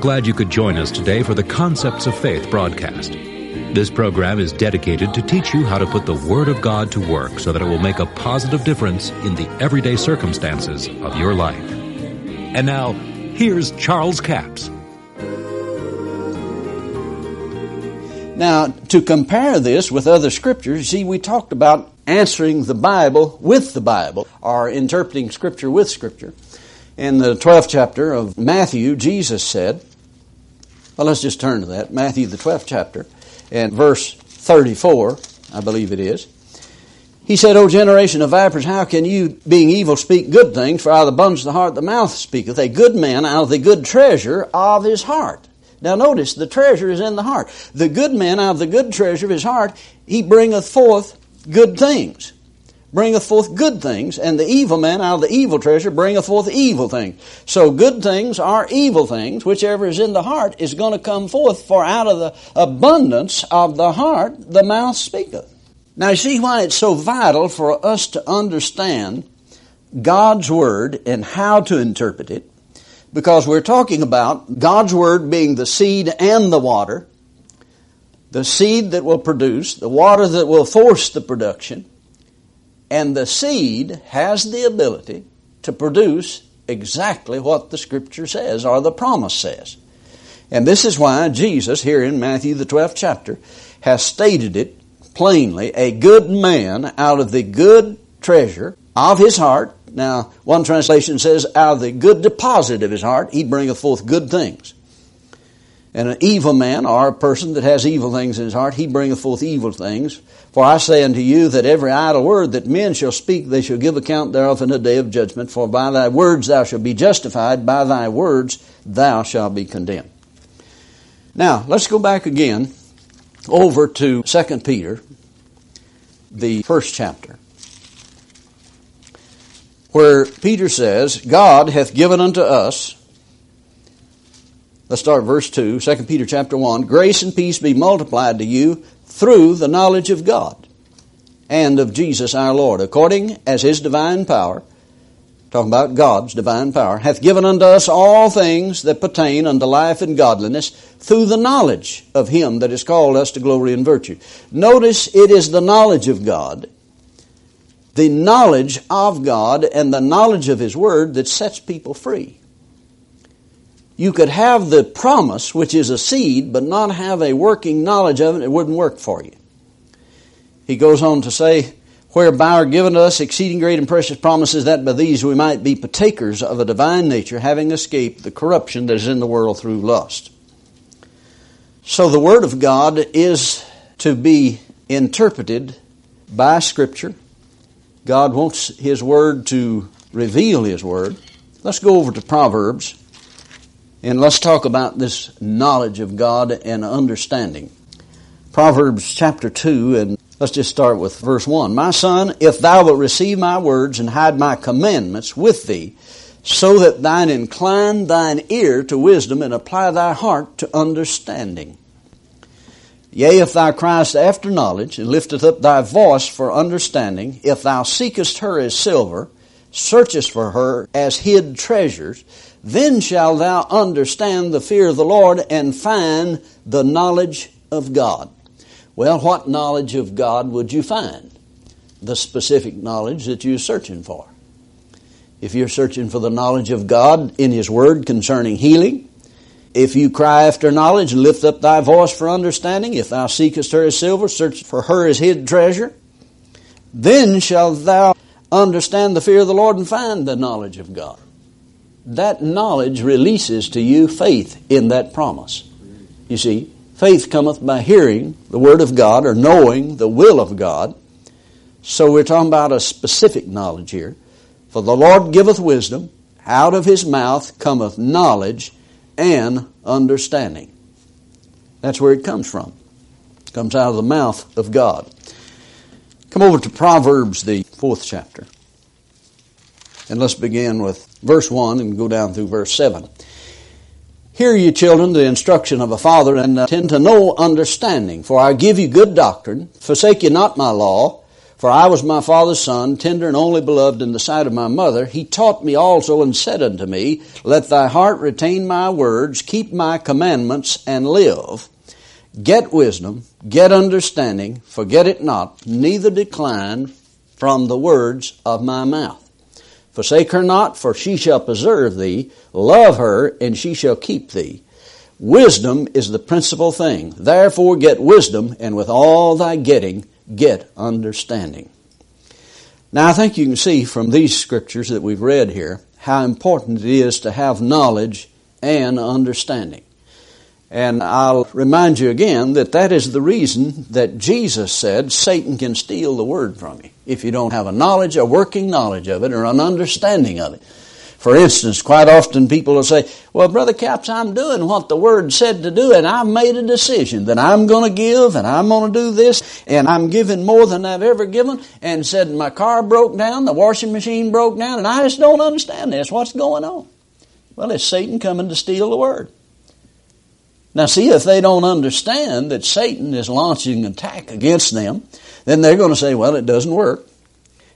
glad you could join us today for the Concepts of Faith broadcast. This program is dedicated to teach you how to put the Word of God to work so that it will make a positive difference in the everyday circumstances of your life. And now, here's Charles Capps. Now, to compare this with other scriptures, see, we talked about answering the Bible with the Bible, or interpreting Scripture with Scripture. In the 12th chapter of Matthew, Jesus said, well, let's just turn to that. Matthew, the 12th chapter, and verse 34, I believe it is. He said, O generation of vipers, how can you, being evil, speak good things? For out of the abundance of the heart the mouth speaketh. A good man out of the good treasure of his heart. Now notice, the treasure is in the heart. The good man out of the good treasure of his heart, he bringeth forth good things bringeth forth good things, and the evil man out of the evil treasure bringeth forth evil things. So good things are evil things. Whichever is in the heart is going to come forth, for out of the abundance of the heart the mouth speaketh. Now you see why it's so vital for us to understand God's Word and how to interpret it. Because we're talking about God's Word being the seed and the water, the seed that will produce, the water that will force the production, and the seed has the ability to produce exactly what the Scripture says or the promise says. And this is why Jesus, here in Matthew the 12th chapter, has stated it plainly a good man out of the good treasure of his heart. Now, one translation says, out of the good deposit of his heart, he bringeth forth good things. And an evil man, or a person that has evil things in his heart, he bringeth forth evil things. For I say unto you that every idle word that men shall speak, they shall give account thereof in the day of judgment. For by thy words thou shalt be justified, by thy words thou shalt be condemned. Now, let's go back again over to 2 Peter, the first chapter, where Peter says, God hath given unto us Let's start verse 2, 2 Peter chapter 1. Grace and peace be multiplied to you through the knowledge of God and of Jesus our Lord, according as his divine power, talking about God's divine power, hath given unto us all things that pertain unto life and godliness through the knowledge of him that has called us to glory and virtue. Notice it is the knowledge of God, the knowledge of God and the knowledge of his word that sets people free you could have the promise, which is a seed, but not have a working knowledge of it, it wouldn't work for you. He goes on to say, Whereby are given to us exceeding great and precious promises, that by these we might be partakers of a divine nature, having escaped the corruption that is in the world through lust. So the Word of God is to be interpreted by Scripture. God wants His Word to reveal His Word. Let's go over to Proverbs and let's talk about this knowledge of God and understanding. Proverbs chapter 2, and let's just start with verse 1. My son, if thou wilt receive my words and hide my commandments with thee, so that thine incline thine ear to wisdom and apply thy heart to understanding. Yea, if thou criest after knowledge and lifteth up thy voice for understanding, if thou seekest her as silver, searchest for her as hid treasures, then shalt thou understand the fear of the Lord and find the knowledge of God. Well, what knowledge of God would you find? The specific knowledge that you're searching for. If you're searching for the knowledge of God in His Word concerning healing, if you cry after knowledge lift up thy voice for understanding, if thou seekest her as silver, search for her as hid treasure, then shalt thou understand the fear of the Lord and find the knowledge of God that knowledge releases to you faith in that promise. You see, faith cometh by hearing the Word of God or knowing the will of God. So we're talking about a specific knowledge here. For the Lord giveth wisdom, out of his mouth cometh knowledge and understanding. That's where it comes from. It comes out of the mouth of God. Come over to Proverbs, the fourth chapter. And let's begin with verse 1 and go down through verse 7. Hear ye children the instruction of a father and attend to no understanding, for I give you good doctrine. Forsake ye not my law, For I was my father's son, tender and only beloved in the sight of my mother. He taught me also and said unto me, Let thy heart retain my words, keep my commandments, and live. Get wisdom, get understanding, forget it not, neither decline from the words of my mouth. Forsake her not, for she shall preserve thee. Love her, and she shall keep thee. Wisdom is the principal thing. Therefore get wisdom, and with all thy getting, get understanding. Now I think you can see from these scriptures that we've read here how important it is to have knowledge and understanding. And I'll remind you again that that is the reason that Jesus said Satan can steal the word from you if you don't have a knowledge, a working knowledge of it, or an understanding of it. For instance, quite often people will say, Well, Brother Capps, I'm doing what the Word said to do, and I've made a decision that I'm going to give, and I'm going to do this, and I'm giving more than I've ever given, and said, My car broke down, the washing machine broke down, and I just don't understand this. What's going on? Well, it's Satan coming to steal the Word. Now, see, if they don't understand that Satan is launching an attack against them, then they're going to say, Well, it doesn't work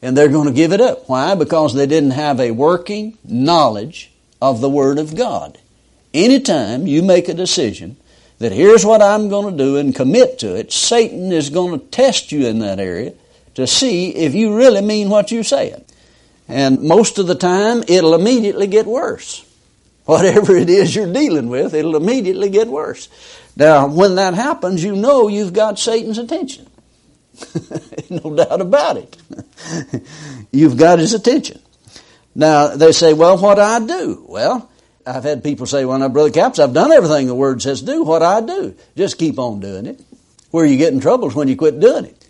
and they're going to give it up. Why? Because they didn't have a working knowledge of the Word of God. Anytime you make a decision that here's what I'm going to do and commit to it, Satan is going to test you in that area to see if you really mean what you say. And most of the time, it'll immediately get worse. Whatever it is you're dealing with, it'll immediately get worse. Now, when that happens, you know you've got Satan's attention. no doubt about it. You've got his attention. Now, they say, well, what do I do? Well, I've had people say, well, now, Brother Capps, I've done everything the Word says do. What do I do? Just keep on doing it. Where you get in trouble is when you quit doing it.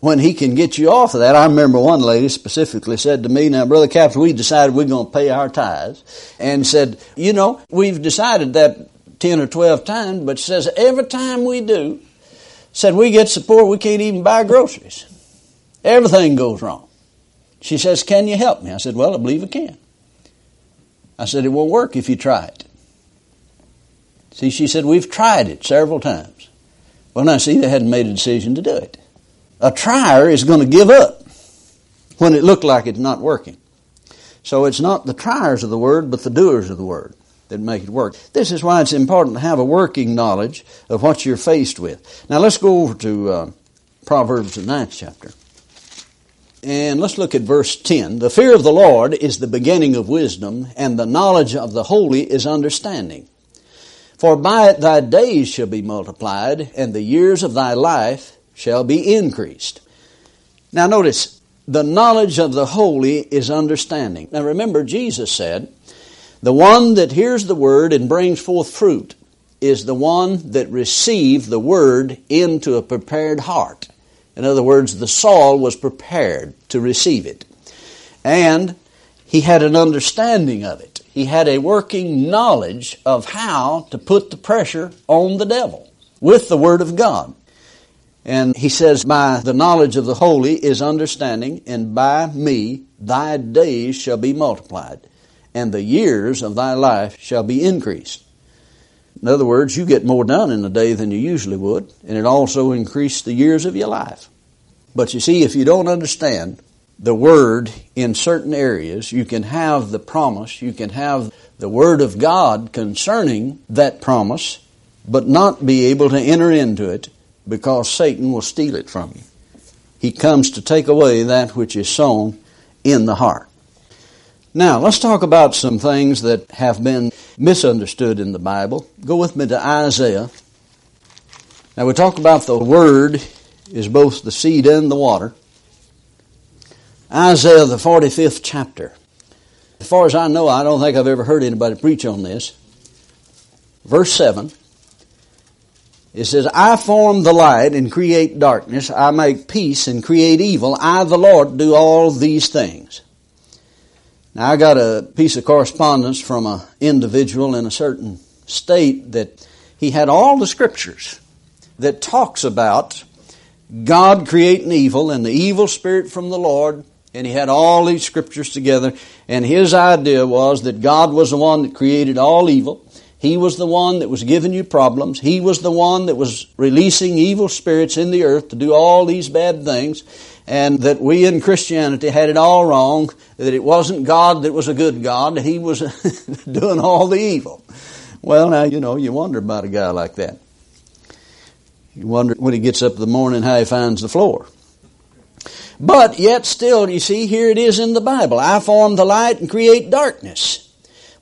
When he can get you off of that, I remember one lady specifically said to me, now, Brother Capps, we decided we're going to pay our tithes. And said, you know, we've decided that 10 or 12 times, but says, every time we do, said, We get support, we can't even buy groceries. Everything goes wrong. She says, Can you help me? I said, Well, I believe I can. I said, It won't work if you try it. See, she said, We've tried it several times. Well, now, see, they hadn't made a decision to do it. A trier is going to give up when it looked like it's not working. So it's not the triers of the word, but the doers of the word that make it work. This is why it's important to have a working knowledge of what you're faced with. Now let's go over to uh, Proverbs, the ninth chapter. And let's look at verse 10. The fear of the Lord is the beginning of wisdom, and the knowledge of the holy is understanding. For by it thy days shall be multiplied, and the years of thy life shall be increased. Now notice, the knowledge of the holy is understanding. Now remember, Jesus said, the one that hears the word and brings forth fruit is the one that received the word into a prepared heart. In other words, the soil was prepared to receive it. And he had an understanding of it. He had a working knowledge of how to put the pressure on the devil with the Word of God. And he says, By the knowledge of the holy is understanding, and by me thy days shall be multiplied and the years of thy life shall be increased. In other words, you get more done in a day than you usually would, and it also increased the years of your life. But you see, if you don't understand the word in certain areas, you can have the promise, you can have the word of God concerning that promise, but not be able to enter into it because Satan will steal it from you. He comes to take away that which is sown in the heart. Now, let's talk about some things that have been misunderstood in the Bible. Go with me to Isaiah. Now, we talk about the Word is both the seed and the water. Isaiah, the 45th chapter. As far as I know, I don't think I've ever heard anybody preach on this. Verse 7. It says, I form the light and create darkness. I make peace and create evil. I, the Lord, do all these things. Now, I got a piece of correspondence from an individual in a certain state that he had all the scriptures that talks about God creating evil and the evil spirit from the Lord. And he had all these scriptures together. And his idea was that God was the one that created all evil. He was the one that was giving you problems. He was the one that was releasing evil spirits in the earth to do all these bad things. And that we in Christianity had it all wrong. That it wasn't God that was a good God. He was doing all the evil. Well, now, you know, you wonder about a guy like that. You wonder when he gets up in the morning how he finds the floor. But yet still, you see, here it is in the Bible. I form the light and create darkness.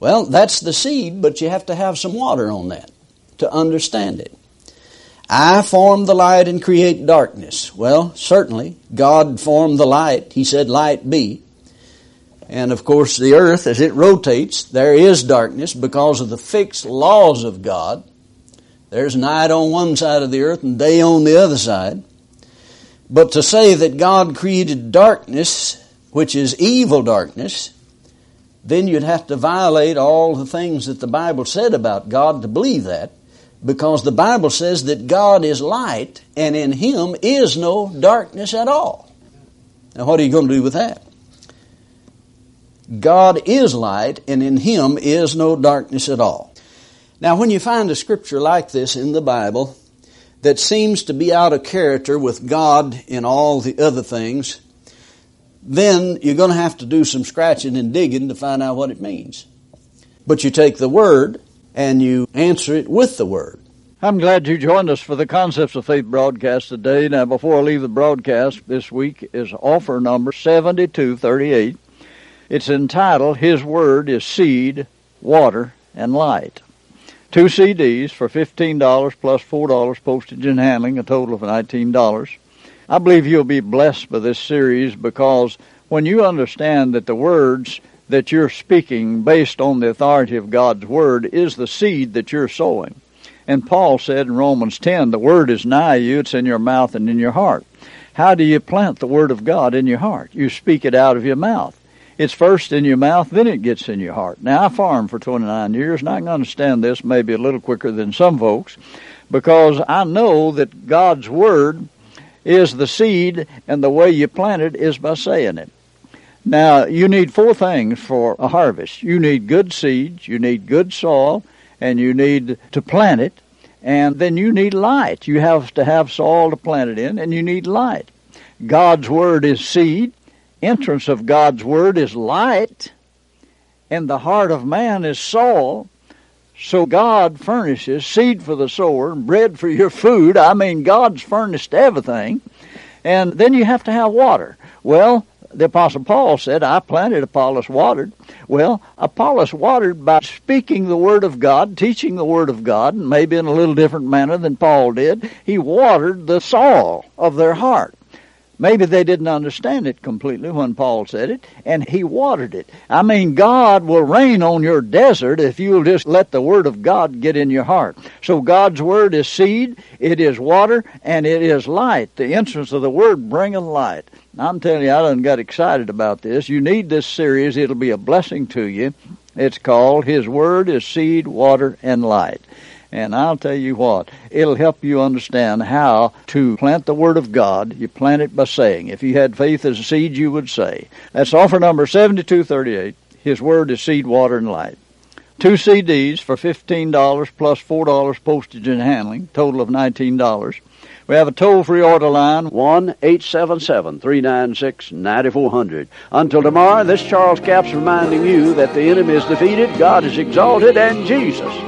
Well, that's the seed, but you have to have some water on that to understand it. I form the light and create darkness. Well, certainly, God formed the light. He said, light be. And of course, the earth, as it rotates, there is darkness because of the fixed laws of God. There's night on one side of the earth and day on the other side. But to say that God created darkness, which is evil darkness, then you'd have to violate all the things that the Bible said about God to believe that, because the Bible says that God is light and in Him is no darkness at all. Now, what are you going to do with that? God is light and in Him is no darkness at all. Now, when you find a scripture like this in the Bible that seems to be out of character with God in all the other things, then you're going to have to do some scratching and digging to find out what it means. But you take the Word and you answer it with the Word. I'm glad you joined us for the Concepts of Faith broadcast today. Now, before I leave the broadcast, this week is offer number 7238. It's entitled His Word is Seed, Water, and Light. Two CDs for $15 plus $4 postage and handling, a total of $19. I believe you'll be blessed by this series because when you understand that the words that you're speaking based on the authority of God's Word is the seed that you're sowing. And Paul said in Romans 10, the Word is nigh you, it's in your mouth and in your heart. How do you plant the Word of God in your heart? You speak it out of your mouth. It's first in your mouth, then it gets in your heart. Now, I farmed for 29 years, and I can understand this maybe a little quicker than some folks because I know that God's Word is the seed, and the way you plant it is by saying it. Now, you need four things for a harvest. You need good seeds, you need good soil, and you need to plant it, and then you need light. You have to have soil to plant it in, and you need light. God's Word is seed, entrance of God's Word is light, and the heart of man is soil, so God furnishes seed for the sower, bread for your food. I mean, God's furnished everything. And then you have to have water. Well, the Apostle Paul said, I planted, Apollos watered. Well, Apollos watered by speaking the Word of God, teaching the Word of God, and maybe in a little different manner than Paul did. He watered the soil of their heart. Maybe they didn't understand it completely when Paul said it, and he watered it. I mean, God will rain on your desert if you'll just let the Word of God get in your heart. So God's Word is seed, it is water, and it is light. The entrance of the Word bringeth light. I'm telling you, I done got excited about this. You need this series. It'll be a blessing to you. It's called His Word is Seed, Water, and Light. And I'll tell you what, it'll help you understand how to plant the Word of God. You plant it by saying. If you had faith as a seed, you would say. That's offer number 7238. His Word is seed, water, and light. Two CDs for $15 plus $4 postage and handling, total of $19. We have a toll free order line 1 877 396 9400. Until tomorrow, this Charles Capps reminding you that the enemy is defeated, God is exalted, and Jesus